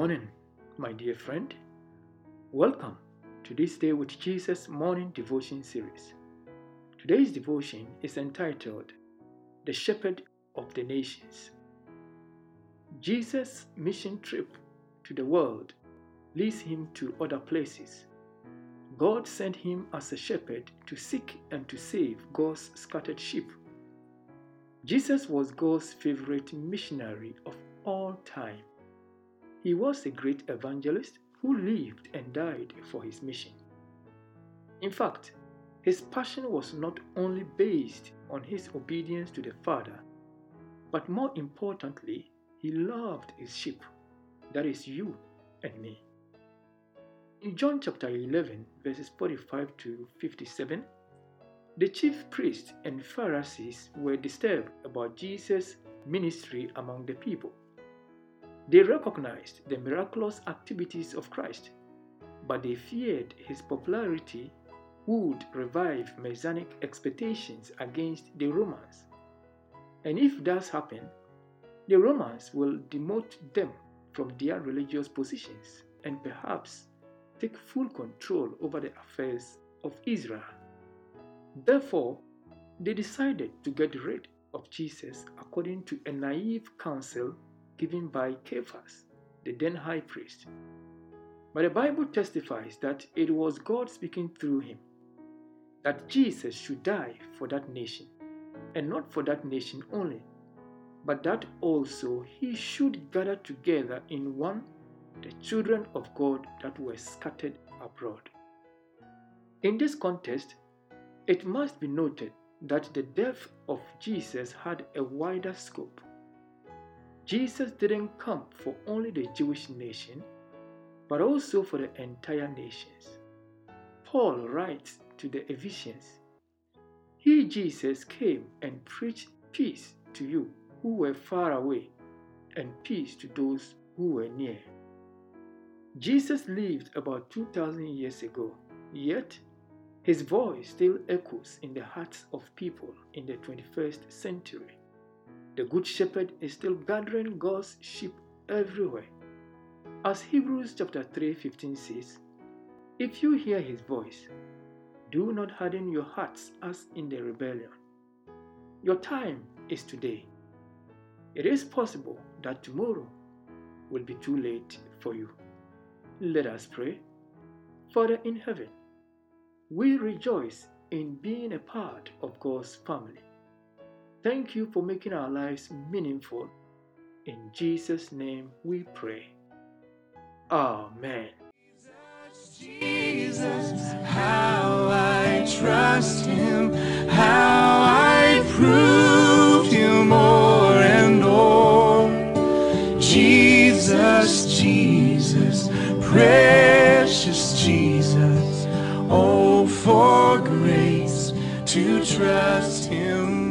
morning, my dear friend. Welcome to this Day with Jesus morning devotion series. Today's devotion is entitled The Shepherd of the Nations. Jesus' mission trip to the world leads him to other places. God sent him as a shepherd to seek and to save God's scattered sheep. Jesus was God's favorite missionary of all time. He was a great evangelist who lived and died for his mission. In fact, his passion was not only based on his obedience to the Father, but more importantly, he loved his sheep, that is, you and me. In John chapter 11, verses 45 to 57, the chief priests and Pharisees were disturbed about Jesus' ministry among the people. They recognized the miraculous activities of Christ, but they feared his popularity would revive messianic expectations against the Romans. And if that happens, the Romans will demote them from their religious positions and perhaps take full control over the affairs of Israel. Therefore, they decided to get rid of Jesus according to a naive counsel given by Caiaphas, the then high priest. But the Bible testifies that it was God speaking through him, that Jesus should die for that nation, and not for that nation only, but that also he should gather together in one the children of God that were scattered abroad. In this context, it must be noted that the death of Jesus had a wider scope. Jesus didn't come for only the Jewish nation, but also for the entire nations. Paul writes to the Ephesians He, Jesus, came and preached peace to you who were far away, and peace to those who were near. Jesus lived about 2,000 years ago, yet his voice still echoes in the hearts of people in the 21st century. The Good Shepherd is still gathering God's sheep everywhere. As Hebrews chapter 3:15 says, If you hear his voice, do not harden your hearts as in the rebellion. Your time is today. It is possible that tomorrow will be too late for you. Let us pray. Father in heaven, we rejoice in being a part of God's family. Thank you for making our lives meaningful. In Jesus' name we pray. Amen. Jesus, how I trust him, how I proved him more and more. Jesus, Jesus, precious Jesus, oh, for grace to trust him